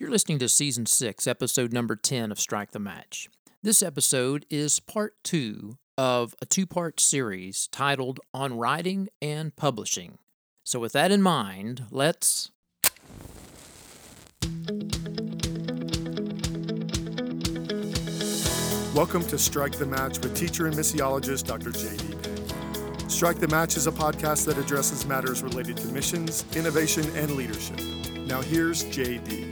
You're listening to Season 6, Episode number 10 of Strike the Match. This episode is part two of a two part series titled On Writing and Publishing. So, with that in mind, let's. Welcome to Strike the Match with teacher and missiologist Dr. J.D. Strike the Match is a podcast that addresses matters related to missions, innovation, and leadership. Now, here's J.D.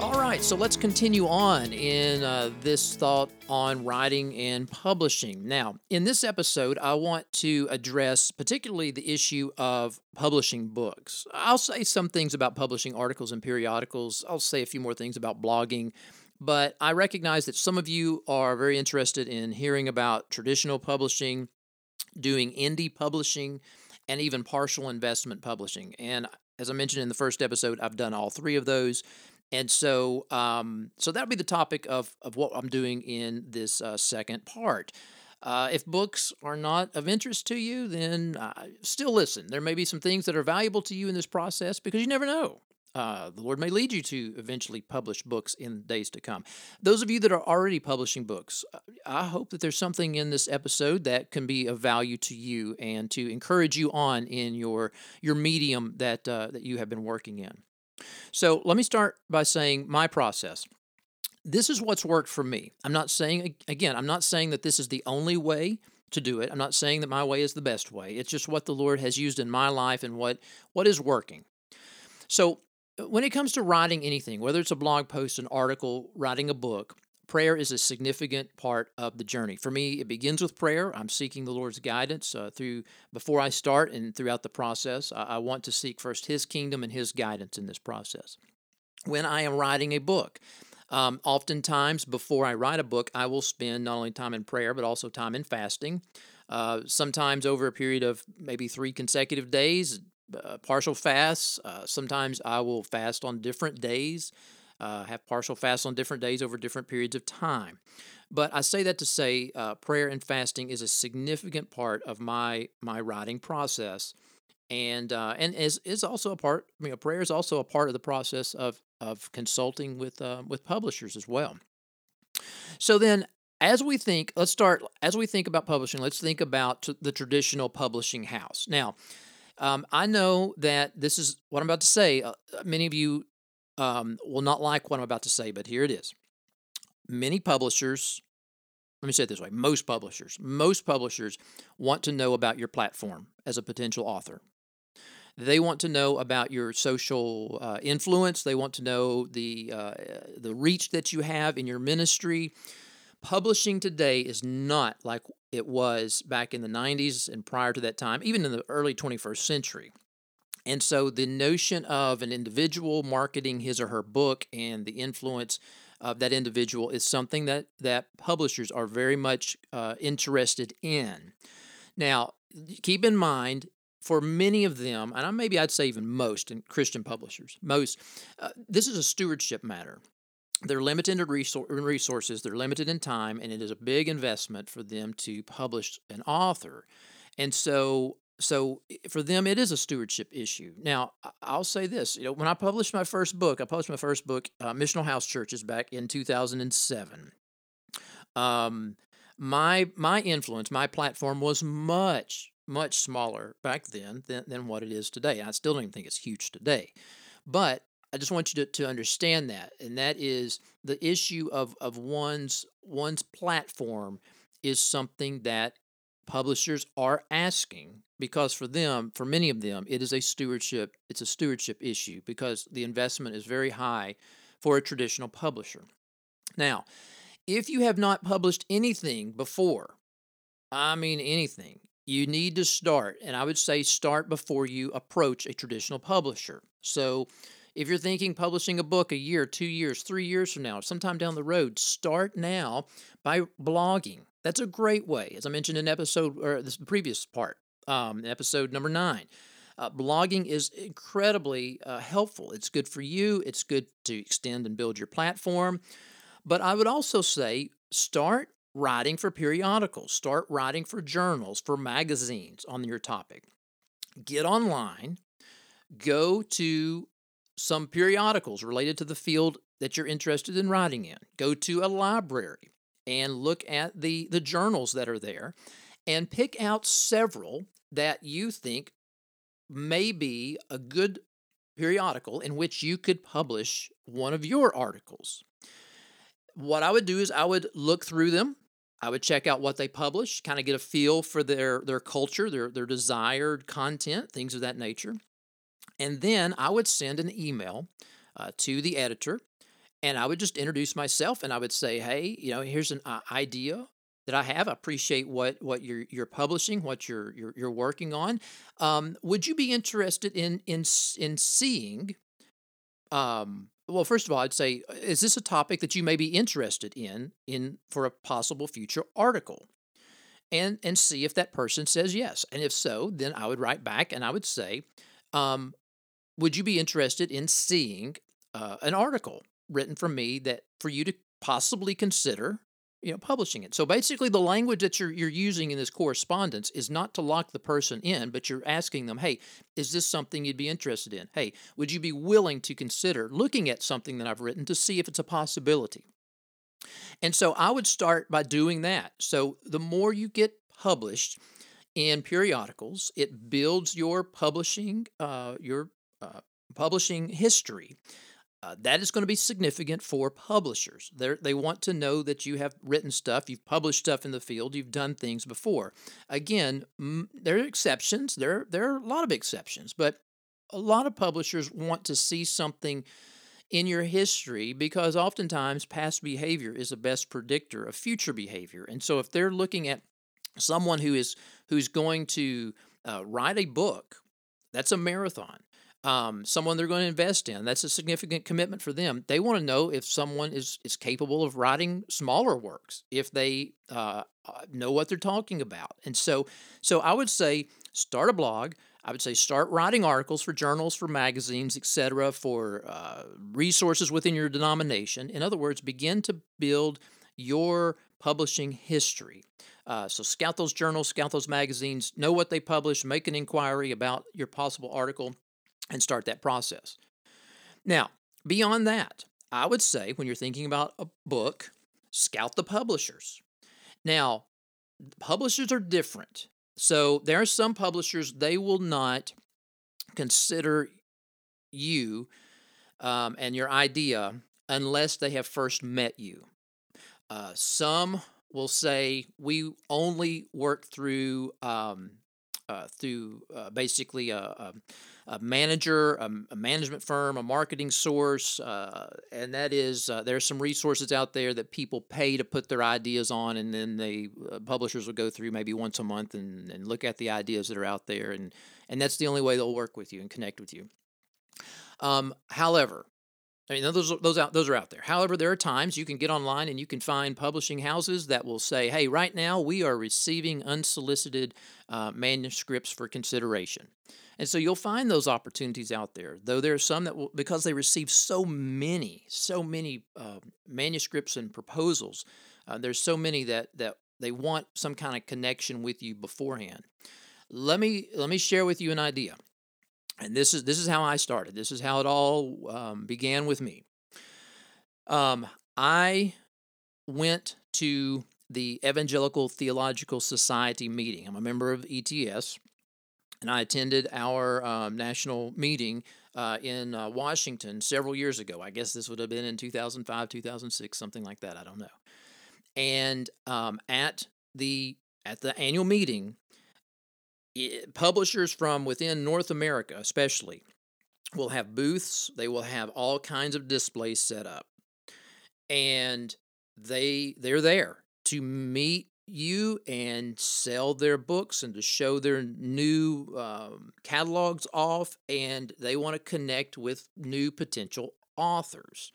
All right, so let's continue on in uh, this thought on writing and publishing. Now, in this episode, I want to address particularly the issue of publishing books. I'll say some things about publishing articles and periodicals, I'll say a few more things about blogging. But I recognize that some of you are very interested in hearing about traditional publishing, doing indie publishing, and even partial investment publishing. And as I mentioned in the first episode, I've done all three of those. And so, um, so that'll be the topic of, of what I'm doing in this uh, second part. Uh, if books are not of interest to you, then uh, still listen. There may be some things that are valuable to you in this process because you never know. Uh, the Lord may lead you to eventually publish books in days to come. Those of you that are already publishing books, uh, I hope that there's something in this episode that can be of value to you and to encourage you on in your your medium that uh, that you have been working in. So let me start by saying my process. This is what's worked for me. I'm not saying, again, I'm not saying that this is the only way to do it. I'm not saying that my way is the best way. It's just what the Lord has used in my life and what, what is working. So when it comes to writing anything, whether it's a blog post, an article, writing a book, prayer is a significant part of the journey. For me, it begins with prayer. I'm seeking the Lord's guidance uh, through before I start and throughout the process. I, I want to seek first His kingdom and His guidance in this process. When I am writing a book, um, oftentimes before I write a book, I will spend not only time in prayer but also time in fasting. Uh, sometimes over a period of maybe three consecutive days, uh, partial fasts. Uh, sometimes I will fast on different days uh, have partial fasts on different days over different periods of time. But I say that to say uh, prayer and fasting is a significant part of my my writing process, and uh, and is is also a part. You know, prayer is also a part of the process of of consulting with uh, with publishers as well. So then, as we think, let's start. As we think about publishing, let's think about the traditional publishing house. Now, um, I know that this is what I'm about to say. Uh, many of you um, will not like what I'm about to say, but here it is. Many publishers, let me say it this way most publishers, most publishers want to know about your platform as a potential author. They want to know about your social uh, influence. They want to know the uh, the reach that you have in your ministry. Publishing today is not like it was back in the 90s and prior to that time, even in the early 21st century. And so the notion of an individual marketing his or her book and the influence of that individual is something that, that publishers are very much uh, interested in. Now, keep in mind, for many of them, and maybe I'd say even most in Christian publishers, most, uh, this is a stewardship matter. They're limited in resources, they're limited in time, and it is a big investment for them to publish an author. And so so for them it is a stewardship issue. Now i'll say this you know when i published my first book i published my first book uh, missional house churches back in 2007 um, my my influence my platform was much much smaller back then than, than what it is today. I still don't even think it's huge today. But i just want you to, to understand that and that is the issue of of one's one's platform is something that publishers are asking because for them for many of them it is a stewardship it's a stewardship issue because the investment is very high for a traditional publisher. Now if you have not published anything before i mean anything you need to start and i would say start before you approach a traditional publisher. So if you're thinking publishing a book a year, two years, three years from now, sometime down the road, start now by blogging. That's a great way, as I mentioned in episode or this previous part, um, episode number nine. Uh, blogging is incredibly uh, helpful. It's good for you. It's good to extend and build your platform. But I would also say start writing for periodicals, start writing for journals, for magazines on your topic. Get online, go to some periodicals related to the field that you're interested in writing in. Go to a library and look at the, the journals that are there and pick out several that you think may be a good periodical in which you could publish one of your articles. What I would do is I would look through them. I would check out what they publish, kind of get a feel for their their culture, their their desired content, things of that nature. And then I would send an email uh, to the editor and I would just introduce myself and I would say, "Hey, you know, here's an uh, idea that I have. I appreciate what what you're you're publishing, what you're you're, you're working on. Um, would you be interested in in in seeing? Um, well, first of all, I'd say, is this a topic that you may be interested in in for a possible future article? And and see if that person says yes. And if so, then I would write back and I would say, um, would you be interested in seeing uh, an article written from me that for you to possibly consider you know publishing it? So basically the language that you're you're using in this correspondence is not to lock the person in but you're asking them hey is this something you'd be interested in? Hey would you be willing to consider looking at something that I've written to see if it's a possibility? And so I would start by doing that. So the more you get published in periodicals it builds your publishing uh, your uh, publishing history uh, that is going to be significant for publishers. they they want to know that you have written stuff, you've published stuff in the field, you've done things before. Again, m- there are exceptions. There, there are a lot of exceptions, but a lot of publishers want to see something in your history because oftentimes past behavior is the best predictor of future behavior. And so if they're looking at someone who is who's going to uh, write a book, that's a marathon um, someone they're going to invest in. That's a significant commitment for them. They want to know if someone is, is capable of writing smaller works, if they uh, uh, know what they're talking about. And so, so I would say start a blog. I would say start writing articles for journals, for magazines, etc., for uh, resources within your denomination. In other words, begin to build your publishing history. Uh, so scout those journals, scout those magazines, know what they publish, make an inquiry about your possible article, and start that process. Now, beyond that, I would say when you're thinking about a book, scout the publishers. Now, publishers are different. So there are some publishers, they will not consider you um, and your idea unless they have first met you. Uh, some will say we only work through um, uh, through uh, basically a, a, a manager, a, a, management firm, a marketing source, uh, and that is uh, there's some resources out there that people pay to put their ideas on, and then the uh, publishers will go through maybe once a month and, and look at the ideas that are out there, and and that's the only way they'll work with you and connect with you. Um, however, I mean, those those out those are out there. However, there are times you can get online and you can find publishing houses that will say, "Hey, right now we are receiving unsolicited uh, manuscripts for consideration," and so you'll find those opportunities out there. Though there are some that will, because they receive so many, so many uh, manuscripts and proposals, uh, there's so many that that they want some kind of connection with you beforehand. Let me let me share with you an idea and this is this is how I started. This is how it all um, began with me. Um, I went to the Evangelical Theological Society meeting. I'm a member of ETS, and I attended our um, national meeting uh, in uh, Washington several years ago. I guess this would have been in 2005, 2006, something like that. I don't know. And um, at the at the annual meeting, publishers from within North America, especially, will have booths. They will have all kinds of displays set up, and they they're there to meet you and sell their books and to show their new um, catalogs off and they want to connect with new potential authors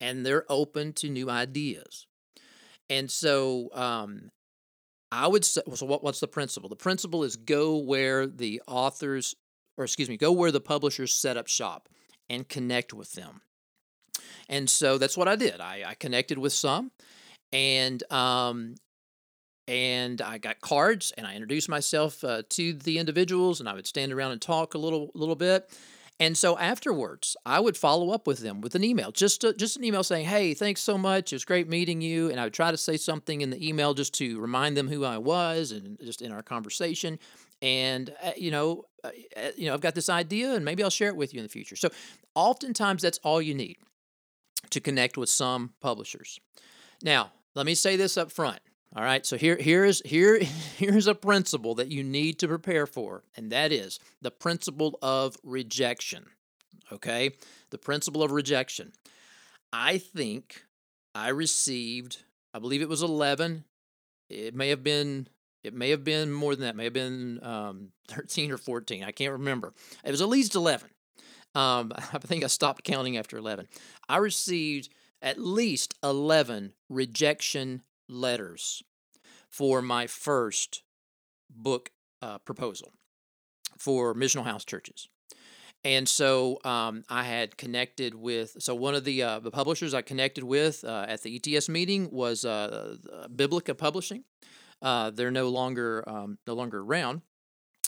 and they're open to new ideas and so um, I would say, so what, what's the principle? The principle is go where the authors, or excuse me, go where the publishers set up shop and connect with them. And so that's what I did. I, I connected with some, and um, and I got cards, and I introduced myself uh, to the individuals, and I would stand around and talk a little little bit. And so afterwards, I would follow up with them with an email, just a, just an email saying, "Hey, thanks so much. It was great meeting you." And I would try to say something in the email just to remind them who I was and just in our conversation. And uh, you know, uh, uh, you know, I've got this idea, and maybe I'll share it with you in the future. So, oftentimes, that's all you need to connect with some publishers. Now, let me say this up front. All right, so here here is here here's a principle that you need to prepare for, and that is the principle of rejection. Okay? The principle of rejection. I think I received, I believe it was 11. It may have been it may have been more than that. It may have been um, 13 or 14. I can't remember. It was at least 11. Um, I think I stopped counting after 11. I received at least 11 rejection letters for my first book uh, proposal for missional house churches. And so um, I had connected with. So one of the uh, the publishers I connected with uh, at the ETS meeting was uh, Biblica Publishing. Uh, they're no longer um, no longer around,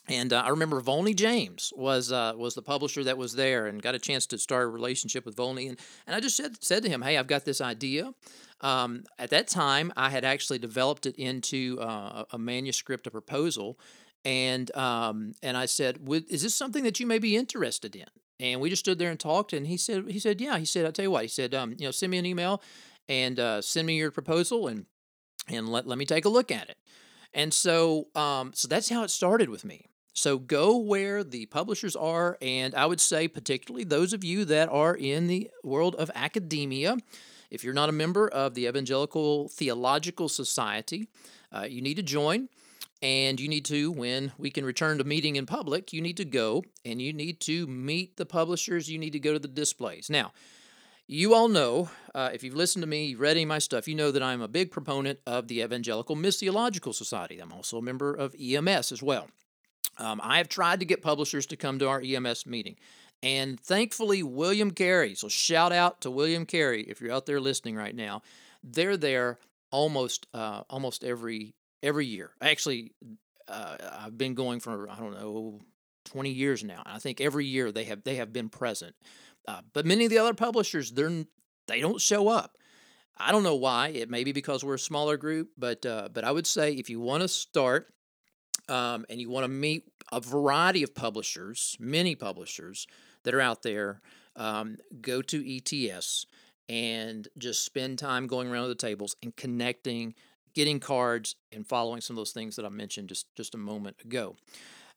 and uh, I remember Volney James was was the publisher that was there, and got a chance to start a relationship with Volney. And, and I just said said to him, "Hey, I've got this idea. Um, at that time, I had actually developed it into uh, a manuscript, a proposal, and um, and I said, "Is this something that you may be interested in?" And we just stood there and talked, and he said, "He said, yeah." He said, "I'll tell you what." He said, um, "You know, send me an email, and uh, send me your proposal, and and let let me take a look at it." And so, um, so that's how it started with me. So go where the publishers are, and I would say, particularly those of you that are in the world of academia, if you're not a member of the Evangelical Theological Society, uh, you need to join. And you need to, when we can return to meeting in public, you need to go and you need to meet the publishers. You need to go to the displays. Now, you all know, uh, if you've listened to me, you've read any of my stuff, you know that I'm a big proponent of the Evangelical Missiological Society. I'm also a member of EMS as well. Um, I have tried to get publishers to come to our EMS meeting. And thankfully, William Carey, so shout out to William Carey if you're out there listening right now. They're there almost uh, almost every every year. Actually, uh, I've been going for I don't know 20 years now. and I think every year they have they have been present. Uh, but many of the other publishers they're they don't show up. I don't know why. It may be because we're a smaller group, but uh, but I would say if you want to start um, and you want to meet a variety of publishers, many publishers, that are out there, um, go to ETS and just spend time going around the tables and connecting, getting cards, and following some of those things that I mentioned just just a moment ago.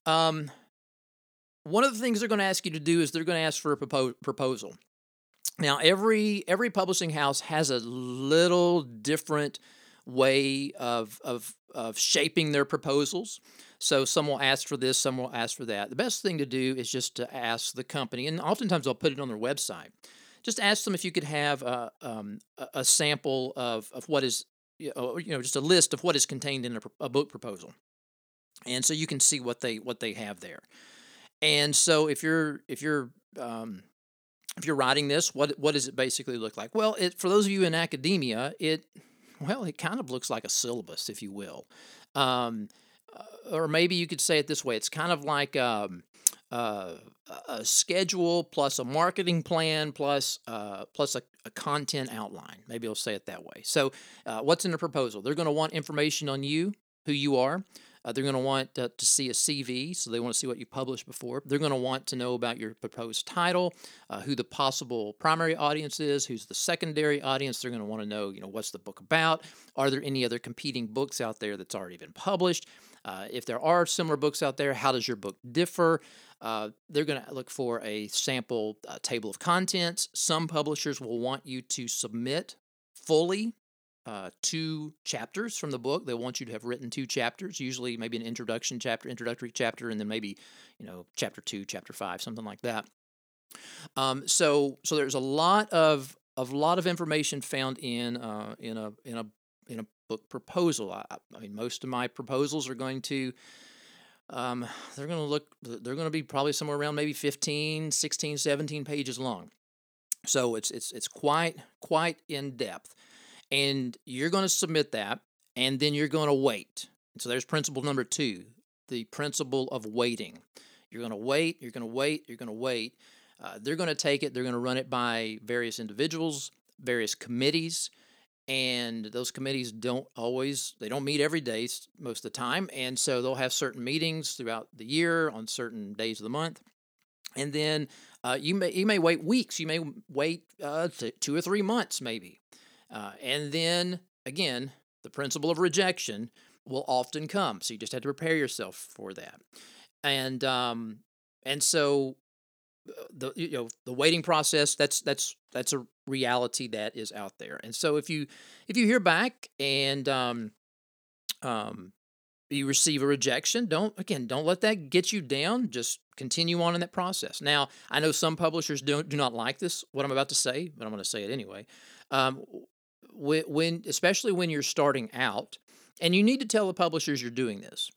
Um, one of the things they're going to ask you to do is they're going to ask for a propo- proposal. Now, every every publishing house has a little different way of of of shaping their proposals. So some will ask for this, some will ask for that. The best thing to do is just to ask the company, and oftentimes they'll put it on their website. Just ask them if you could have a, um, a sample of, of what is, you know, just a list of what is contained in a, a book proposal, and so you can see what they what they have there. And so if you're if you're um, if you're writing this, what what does it basically look like? Well, it, for those of you in academia, it well, it kind of looks like a syllabus, if you will. Um, or maybe you could say it this way it's kind of like um, uh, a schedule plus a marketing plan plus uh, plus a, a, content outline. Maybe I'll say it that way. So, uh, what's in the proposal? They're going to want information on you, who you are. Uh, they're going to want to, to, see a CV, so they want to see what you published before. They're going to want to know about your proposed title, uh, who the possible primary audience is, who's the secondary audience. They're going to want to know, you know, what's the book about? Are there any other competing books out there that's already been published? Uh, if there are similar books out there, how does your book differ? Uh, they're going to look for a sample uh, table of contents. Some publishers will want you to submit fully uh, two chapters from the book. They want you to have written two chapters, usually maybe an introduction chapter, introductory chapter, and then maybe you know chapter two, chapter five, something like that. Um, so so there's a lot of a lot of information found in uh, in a in a in a book proposal. I, I mean, most of my proposals are going to, um, they're going to look, they're going to be probably somewhere around maybe 15, 16, 17 pages long. So it's it's it's quite quite in depth, and you're going to submit that, and then you're going to wait. So there's principle number two, the principle of waiting. You're going to wait. You're going to wait. You're going to wait. Uh, they're going to take it, they're going to run it by various individuals, various committees, and those committees don't always they don't meet every day most of the time and so they'll have certain meetings throughout the year on certain days of the month and then uh, you may you may wait weeks you may wait uh, two or three months maybe uh, and then again the principle of rejection will often come so you just have to prepare yourself for that. And um and so the you know the waiting process that's that's that's a reality that is out there. And so if you if you hear back and um um you receive a rejection don't again don't let that get you down. Just continue on in that process. Now i know some publishers don't do not like this what i'm about to say but i'm going to say it anyway. Um when, when especially when you're starting out and you need to tell the publishers you're doing this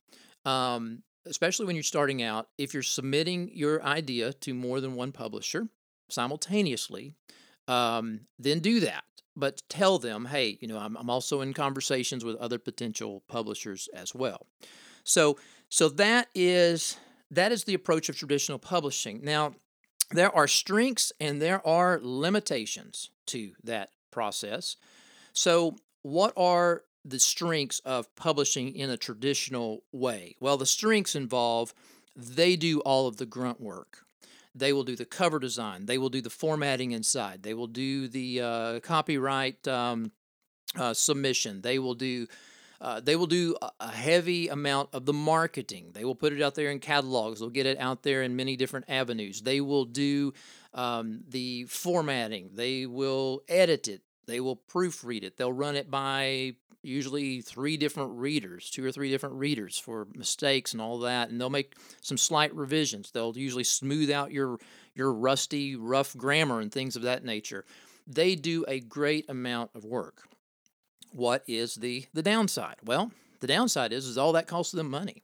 um especially when you're starting out, if you're submitting your idea to more than one publisher simultaneously, um, then do that. But tell them, hey, you know, I'm, I'm also in conversations with other potential publishers as well. So, so that is that is the approach of traditional publishing. Now, there are strengths and there are limitations to that process. So, what are the strengths of publishing in a traditional way? Well, the strengths involve they do all of the grunt work. They will do the cover design. They will do the formatting inside. They will do the uh, copyright um, uh, submission. They will do. Uh, they will do a heavy amount of the marketing. They will put it out there in catalogs. They'll get it out there in many different avenues. They will do um, the formatting. They will edit it. They will proofread it. They'll run it by usually three different readers, two or three different readers for mistakes and all that, and they'll make some slight revisions. They'll usually smooth out your your rusty, rough grammar and things of that nature. They do a great amount of work. What is the the downside? Well, the downside is is all that costs them money.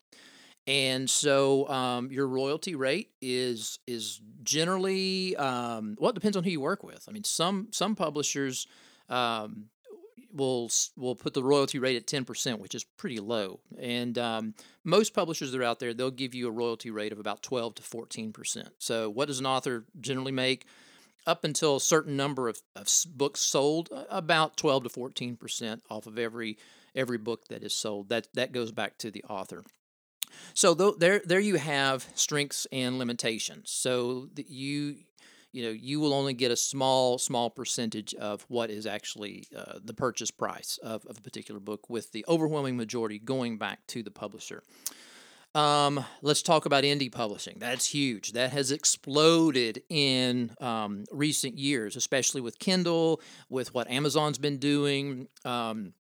And so um, your royalty rate is is generally um, well, it depends on who you work with. I mean, some some publishers um, will will put the royalty rate at 10%, which is pretty low. And um, most publishers that are out there, they'll give you a royalty rate of about 12 to 14%. So what does an author generally make? Up until a certain number of, of books sold, about 12 to 14% off of every every book that is sold. That that goes back to the author. So th- there there you have strengths and limitations. So you you know you will only get a small small percentage of what is actually uh, the purchase price of, of a particular book with the overwhelming majority going back to the publisher. Um, let's talk about indie publishing. That's huge. That has exploded in um, recent years especially with kindle with what amazon's been doing. Um,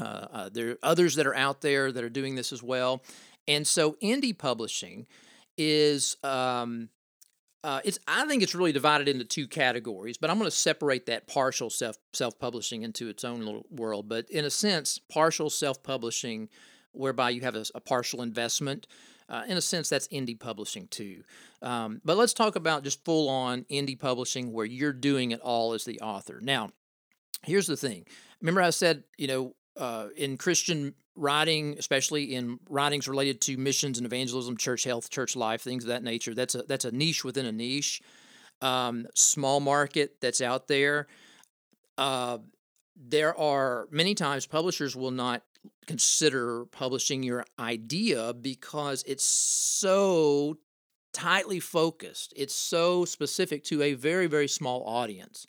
uh, uh, there are others that are out there that are doing this as well. And so indie publishing is um, uh, it's I think it's really divided into two categories, but I'm going to separate that partial self self publishing into its own little world. But in a sense, partial self publishing, whereby you have a, a partial investment, uh, in a sense, that's indie publishing too. Um, but let's talk about just full on indie publishing, where you're doing it all as the author. Now, here's the thing. Remember, I said you know uh, in Christian writing, especially in writings related to missions and evangelism, church health, church life, things of that nature. That's a that's a niche within a niche, um, small market that's out there. Uh, there are many times publishers will not consider publishing your idea because it's so tightly focused. It's so specific to a very very small audience.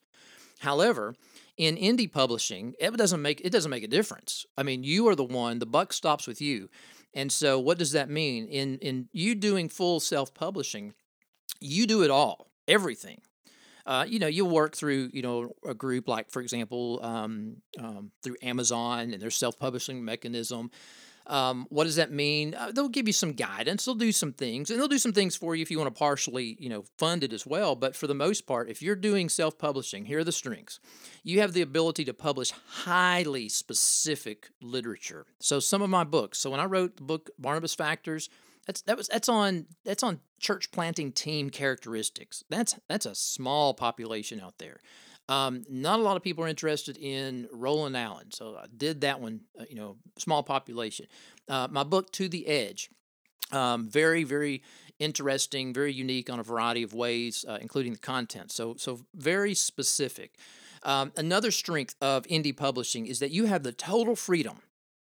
However, in indie publishing, it doesn't make it doesn't make a difference. I mean, you are the one, the buck stops with you. And so what does that mean? In in you doing full self-publishing, you do it all, everything. Uh, you know, you work through, you know, a group like, for example, um, um, through Amazon and their self-publishing mechanism. Um, what does that mean? Uh, they'll give you some guidance. They'll do some things, and they'll do some things for you if you want to partially, you know, fund it as well. But for the most part, if you're doing self-publishing, here are the strengths. You have the ability to publish highly specific literature. So some of my books. So when I wrote the book Barnabas Factors, that's that was that's on that's on church planting team characteristics. That's that's a small population out there. Um, not a lot of people are interested in Roland Allen, so I did that one. Uh, you know, small population. Uh, my book To the Edge, um, very very interesting, very unique on a variety of ways, uh, including the content. So, so very specific. Um, another strength of indie publishing is that you have the total freedom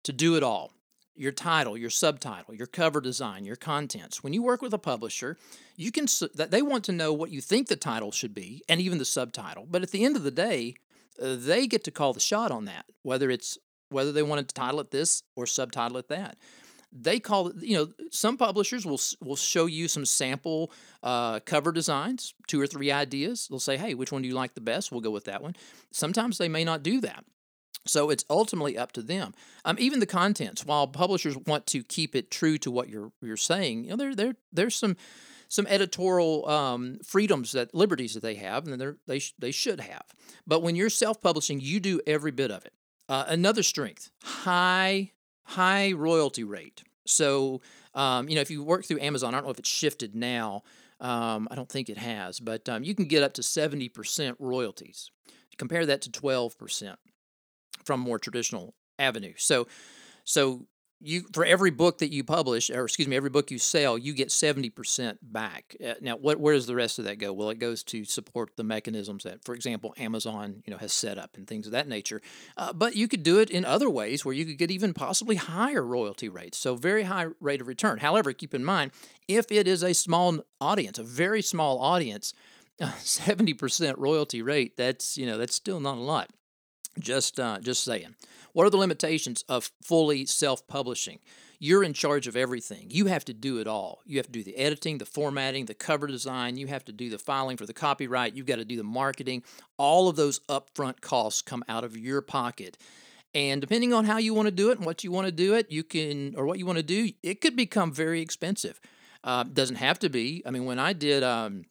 to do it all your title, your subtitle, your cover design, your contents. When you work with a publisher, you can they want to know what you think the title should be and even the subtitle. But at the end of the day, uh, they get to call the shot on that, whether it's whether they want to title it this or subtitle it that. They call you know, some publishers will will show you some sample uh, cover designs, two or three ideas. They'll say, "Hey, which one do you like the best? We'll go with that one." Sometimes they may not do that. So it's ultimately up to them. Um, even the contents, while publishers want to keep it true to what you're you're saying, you know, there there there's some some editorial um, freedoms that liberties that they have, and they they sh- they should have. But when you're self-publishing, you do every bit of it. Uh, another strength: high high royalty rate. So um, you know, if you work through Amazon, I don't know if it's shifted now. Um, I don't think it has, but um, you can get up to seventy percent royalties. Compare that to twelve percent from more traditional avenue. So, so you for every book that you publish, or excuse me, every book you sell, you get seventy percent back. Uh, now, what where does the rest of that go? Well, it goes to support the mechanisms that, for example, Amazon you know has set up and things of that nature. Uh, but you could do it in other ways where you could get even possibly higher royalty rates. So very high rate of return. However, keep in mind if it is a small audience, a very small audience, seventy percent royalty rate. That's you know that's still not a lot. Just, uh, just saying. What are the limitations of fully self-publishing? You're in charge of everything. You have to do it all. You have to do the editing, the formatting, the cover design. You have to do the filing for the copyright. You've got to do the marketing. All of those upfront costs come out of your pocket. And depending on how you want to do it and what you want to do it, you can, or what you want to do, it could become very expensive. Uh, doesn't have to be. I mean, when I did, um,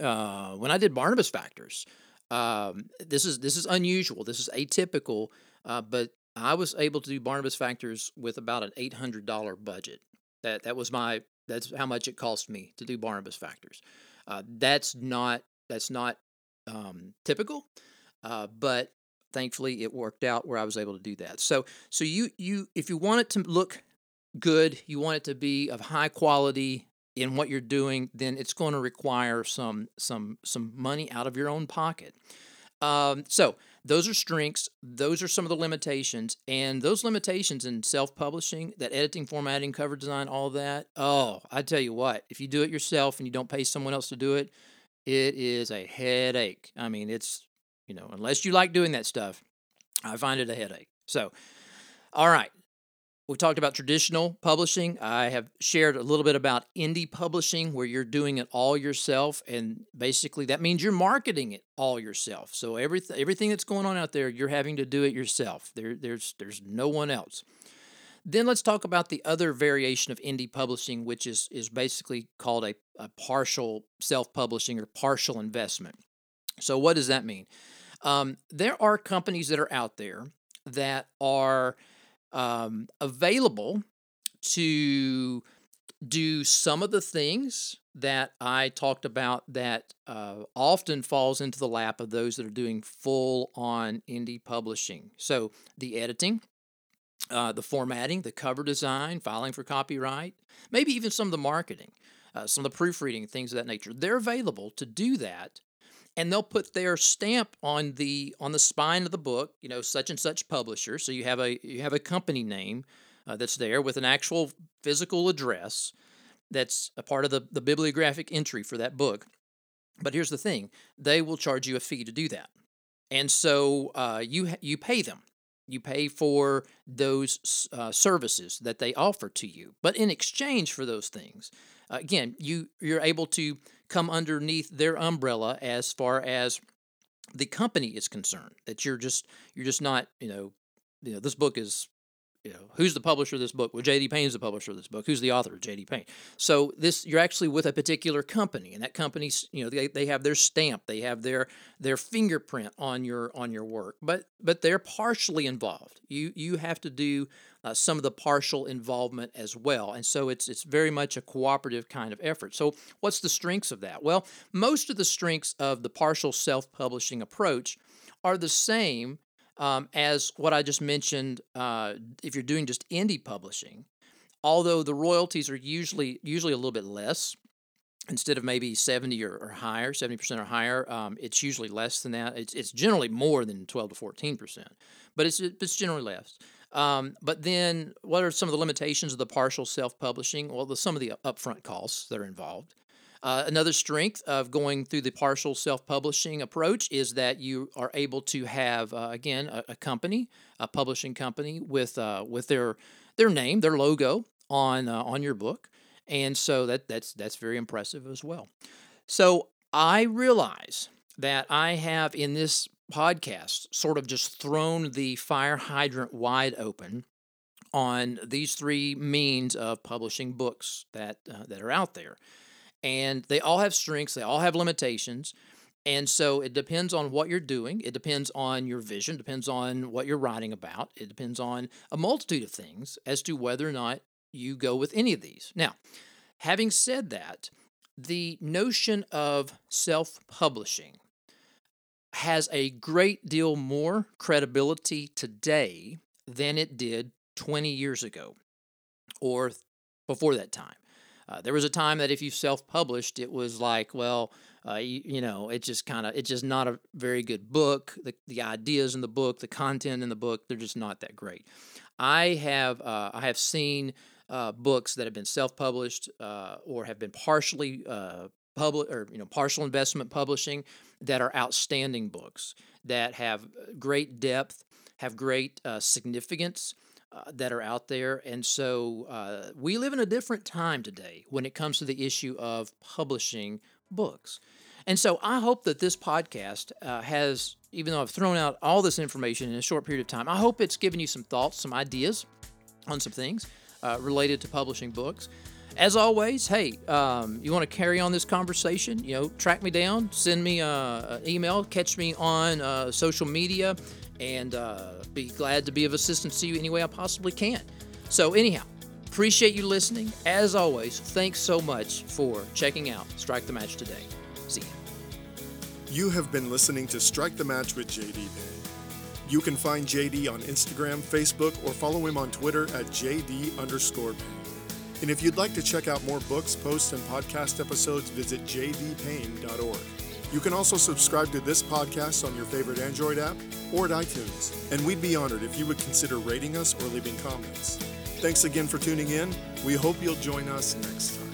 uh, when I did Barnabas Factors, um, this is this is unusual. This is atypical, uh, but I was able to do Barnabas Factors with about an eight hundred dollar budget. That that was my that's how much it cost me to do Barnabas Factors. Uh, that's not that's not um, typical, uh, but thankfully it worked out where I was able to do that. So so you you if you want it to look good, you want it to be of high quality, in what you're doing, then it's going to require some some some money out of your own pocket. Um, so those are strengths. Those are some of the limitations, and those limitations in self-publishing, that editing, formatting, cover design, all that. Oh, I tell you what, if you do it yourself and you don't pay someone else to do it, it is a headache. I mean, it's you know, unless you like doing that stuff, I find it a headache. So, all right, we talked about traditional publishing. I have shared a little bit about indie publishing, where you're doing it all yourself, and basically that means you're marketing it all yourself. So everything everything that's going on out there, you're having to do it yourself. There, there's there's no one else. Then let's talk about the other variation of indie publishing, which is is basically called a, a partial self-publishing or partial investment. So what does that mean? Um, there are companies that are out there that are um, available to do some of the things that I talked about that uh, often falls into the lap of those that are doing full on indie publishing. So the editing, uh, the formatting, the cover design, filing for copyright, maybe even some of the marketing, uh, some of the proofreading, things of that nature. They're available to do that and they'll put their stamp on the on the spine of the book you know such and such publisher. So you have a you have a company name uh, that's there with an actual physical address that's a part of the, the bibliographic entry for that book. But here's the thing they will charge you a fee to do that. And so uh, you you pay them. You pay for those uh, services that they offer to you. But in exchange for those things again you you're able to come underneath their umbrella as far as the company is concerned. That you're just you're just not you know you know this book is you know who's the publisher of this book? Well jd payne is the publisher of this book. Who's the author? Of jd payne. So this you're actually with a particular company and that company's you know they, they have their stamp they have their their fingerprint on your on your work but but they're partially involved. You you have to do uh, some of the partial involvement as well and so it's it's very much a cooperative kind of effort. So what's the strengths of that? Well most of the strengths of the partial self-publishing approach are the same um, as what I just mentioned. Uh, if you're doing just indie publishing, although the royalties are usually usually a little bit less, instead of maybe 70 or, or higher, 70% or higher, um, it's usually less than that. It's, it's generally more than 12 to 14%, but it's, it's generally less. Um, but then, what are some of the limitations of the partial self publishing? Well, the, some of the upfront costs that are involved. Uh, another strength of going through the partial self publishing approach is that you are able to have, uh, again, a, a, company, a publishing company with, uh, with their, their name, their logo on, uh, on your book and so that that's that's very impressive as well. So I realize that I have in this podcast sort of just thrown the fire hydrant wide open on these three means of publishing books that uh, that are out there, and they all have strengths, they all have limitations. And so it depends on what you're doing. It depends on your vision, depends on what you're writing about. It depends on a multitude of things as to whether or not you go with any of these. Now, having said that, the notion of self publishing has a great deal more credibility today than it did 20 years ago or before that time. Uh, there was a time that if you self published, it was like, well, uh, you, you, know, it just kind of, it's just not a very good book. The, the ideas in the book, the content in the book, they're just not that great. I have, uh, I have seen uh, books that have been self-published uh, or have been partially uh, public or you know partial investment publishing that are outstanding books that have great depth, have great significance. Uh, that are out there. And so uh, we live in a different time today when it comes to the issue of publishing books. And so I hope that this podcast uh, has, even though I've thrown out all this information in a short period of time, I hope it's given you some thoughts, some ideas on some things uh, related to publishing books. As always, hey, um, you want to carry on this conversation? You know, track me down, send me uh, an email, catch me on social media, and uh, be glad to be of assistance to you any way I possibly can. So, anyhow, appreciate you listening. As always, thanks so much for checking out Strike the Match today. See you. You have been listening to Strike the Match with JD Payne. You can find JD on Instagram, Facebook, or follow him on Twitter at JD underscore Payne. And if you'd like to check out more books, posts, and podcast episodes, visit jdpayne.org. You can also subscribe to this podcast on your favorite Android app or at iTunes. And we'd be honored if you would consider rating us or leaving comments. Thanks again for tuning in. We hope you'll join us next time.